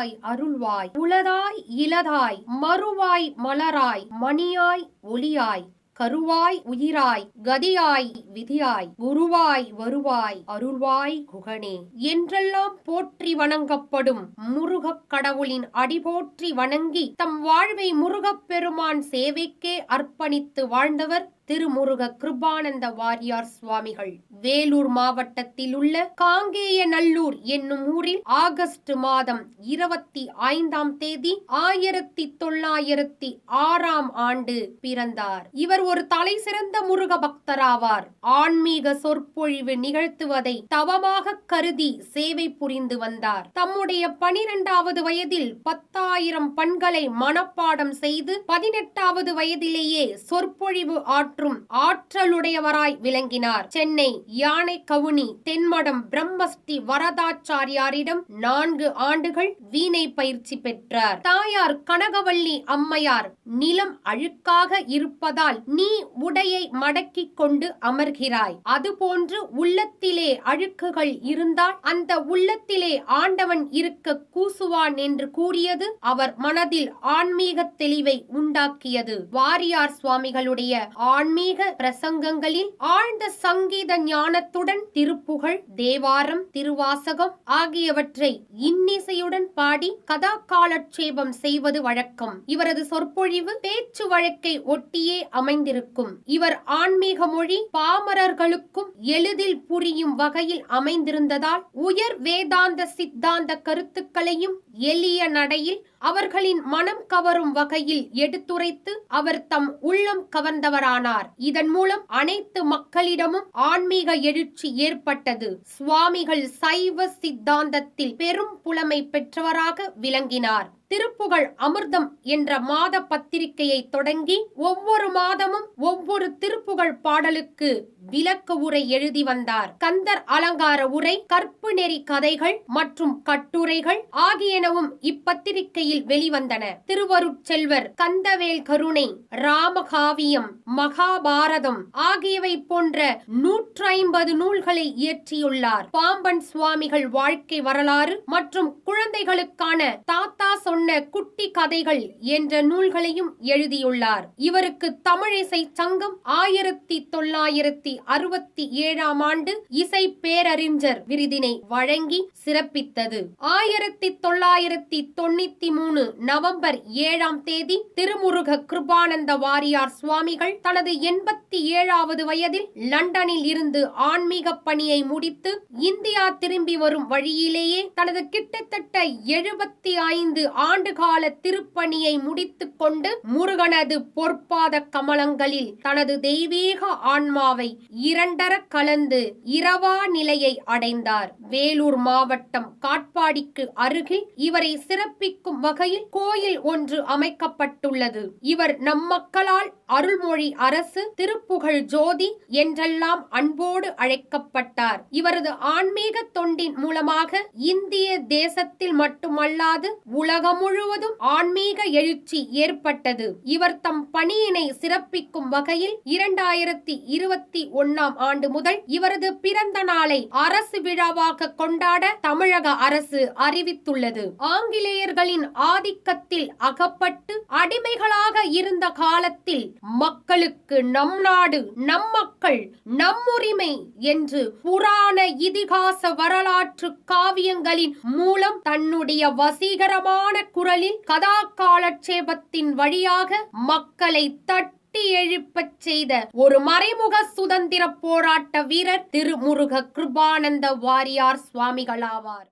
உளதாய் அருள்வாய் உளதாய் இலதாய் மறுவாய் மலராய் மணியாய் ஒளியாய் கருவாய் உயிராய் கதியாய் விதியாய் குருவாய் வருவாய் அருள்வாய் குகனே. என்றெல்லாம் போற்றி வணங்கப்படும் முருகக் கடவுளின் அடி போற்றி வணங்கி தம் வாழ்வை முருகப் பெருமான் சேவைக்கே அர்ப்பணித்து வாழ்ந்தவர் திருமுருக கிருபானந்த வாரியார் சுவாமிகள். வேலூர் மாவட்டத்தில் உள்ள காங்கேய நல்லூர் என்னும் ஊரில் ஆகஸ்ட் மாதம் இருபத்தி ஐந்தாம் தேதி ஆயிரத்தி தொள்ளாயிரத்தி ஆறாம் ஆண்டு பிறந்தார். இவர் ஒரு தலை சிறந்த முருக பக்தராவார். ஆன்மீக சொற்பொழிவு நிகழ்த்துவதை தவமாக கருதி சேவை புரிந்து வந்தார். தம்முடைய பனிரெண்டாவது வயதில் பத்தாயிரம் பண்களை மனப்பாடம் செய்து பதினெட்டாவது வயதிலேயே சொற்பொழிவு மற்றும் ஆற்றலுடையவராய் விளங்கினார். சென்னை யானை கவுனி தென்மடம் பிரம்மஸ்தி வரதாச்சாரியாரிடம் நான்கு ஆண்டுகள் வீணை பயிற்சி பெற்றார். தாயார் கனகவல்லி அம்மையார் நிலம் அழுக்காக இருப்பதால் நீ உடையை மடக்கிக் கொண்டு அமர்கிறாய். அதுபோன்று உள்ளத்திலே அழுக்குகள் இருந்தால் அந்த உள்ளத்திலே ஆண்டவன் இருக்க கூசுவான் என்று கூறியது அவர் மனதில் ஆன்மீக தெளிவை உண்டாக்கியது. வாரியார் சுவாமிகளுடைய ஆன்மீக பிரசங்கங்களில் ஆழ்ந்த சங்கீத ஞானத்துடன் திருப்புகழ் தேவாரம் திருவாசகம் ஆகியவற்றை இன்னிசையுடன் பாடி கதா காலட்சேபம் செய்வது வழக்கம். இவரது சொற்பொழிவு பேச்சு வழக்கை ஒட்டியே அமைந்திருக்கும். இவர் ஆன்மீக மொழி பாமரர்களுக்கும் எளிதில் புரியும் வகையில் அமைந்திருந்ததால் உயர் வேதாந்த சித்தாந்த கருத்துக்களையும் எளிய நடையில் அவர்களின் மனம் கவரும் வகையில் எடுத்துரைத்து அவர் தம் உள்ளம் கவர்ந்தவரானார். இதன் மூலம் அனைத்து மக்களிடமும் ஆன்மீக எழுச்சி ஏற்பட்டது. சுவாமிகள் சைவ சித்தாந்தத்தில் பெரும் புலமை பெற்றவராக விளங்கினார். திருப்புகழ் அமிர்தம் என்ற மாத பத்திரிகையை தொடங்கி ஒவ்வொரு மாதமும் ஒவ்வொரு திருப்புகழ் பாடலுக்கு விளக்க உரை எழுதி வந்தார். கந்தர் அலங்கார உரை கற்பு நெறி கதைகள் மற்றும் கட்டுரைகள் ஆகியனவும் இப்பத்திரிகையில் வெளிவந்தன. திருவருட்செல்வர் கந்தவேல் கருணை ராமகாவியம் மகாபாரதம் ஆகியவை போன்ற நூற்றி ஐம்பது நூல்களை இயற்றியுள்ளார். பாம்பன் சுவாமிகள் வாழ்க்கை வரலாறு மற்றும் குழந்தைகளுக்கான தாத்தா சொன்ன சொன்ன குட்டி கதைகள் என்ற நூல்களையும் எழுதியுள்ளார். இவருக்கு தமிழிசை சங்கம் ஆயிரத்தி தொள்ளாயிரத்தி அறுபத்தி ஏழாம் ஆண்டு இசை பேரறிஞர் விருதினை வழங்கி சிறப்பித்தது. ஆயிரத்தி தொள்ளாயிரத்தி தொண்ணூத்தி மூணு நவம்பர் ஏழாம் தேதி திருமுருக கிருபானந்த வாரியார் சுவாமிகள் தனது எண்பத்தி ஏழாவது வயதில் லண்டனில் இருந்து ஆன்மீக பணியை முடித்து இந்தியா திரும்பி வரும் வழியிலேயே தனது கிட்டத்தட்ட எழுபத்தி ஐந்து ஆண்டு ஆண்டு கால திருப்பணியை முடித்துக் கொண்டு முருகனது பொற்பாத கமலங்களில் தனது தெய்வீக ஆன்மாவை இரண்டர கலந்து இரவா நிலையை அடைந்தார். வேலூர் மாவட்டம் காட்பாடிக்கு அருகில் இவரை சிறப்பிக்கும் வகையில் கோயில் ஒன்று அமைக்கப்பட்டுள்ளது. இவர் நம் மக்களால் அருள்மொழி அரசு திருப்புகழ் ஜோதி என்றெல்லாம் அன்போடு அழைக்கப்பட்டார். இவரது ஆன்மீக தொண்டின் மூலமாக இந்திய தேசத்தில் மட்டுமல்லாது உலகம் முழுவதும் ஆன்மீக எழுச்சி ஏற்பட்டது. இவர் தம் பணியினை சிறப்பிக்கும் வகையில் இரண்டாயிரத்தி இருபத்தி ஒன்னாம் ஆண்டு முதல் இவரது பிறந்த நாளை அரசு விழாவாக கொண்டாட தமிழக அரசு அறிவித்துள்ளது. ஆங்கிலேயர்களின் ஆதிக்கத்தில் அகப்பட்டு அடிமைகளாக இருந்த காலத்தில் மக்களுக்கு நம் நாடு நம் மக்கள் நம் உரிமை என்று புராண இதிகாச வரலாற்று காவியங்களின் மூலம் தன்னுடைய வசீகரமான குரலில் கதா காலட்சேபத்தின் வழியாக மக்களை தட்டி எழுப்பச் செய்த ஒரு மறைமுக சுதந்திர போராட்ட வீரர் திருமுருக கிருபானந்த வாரியார் சுவாமிகளாவார்.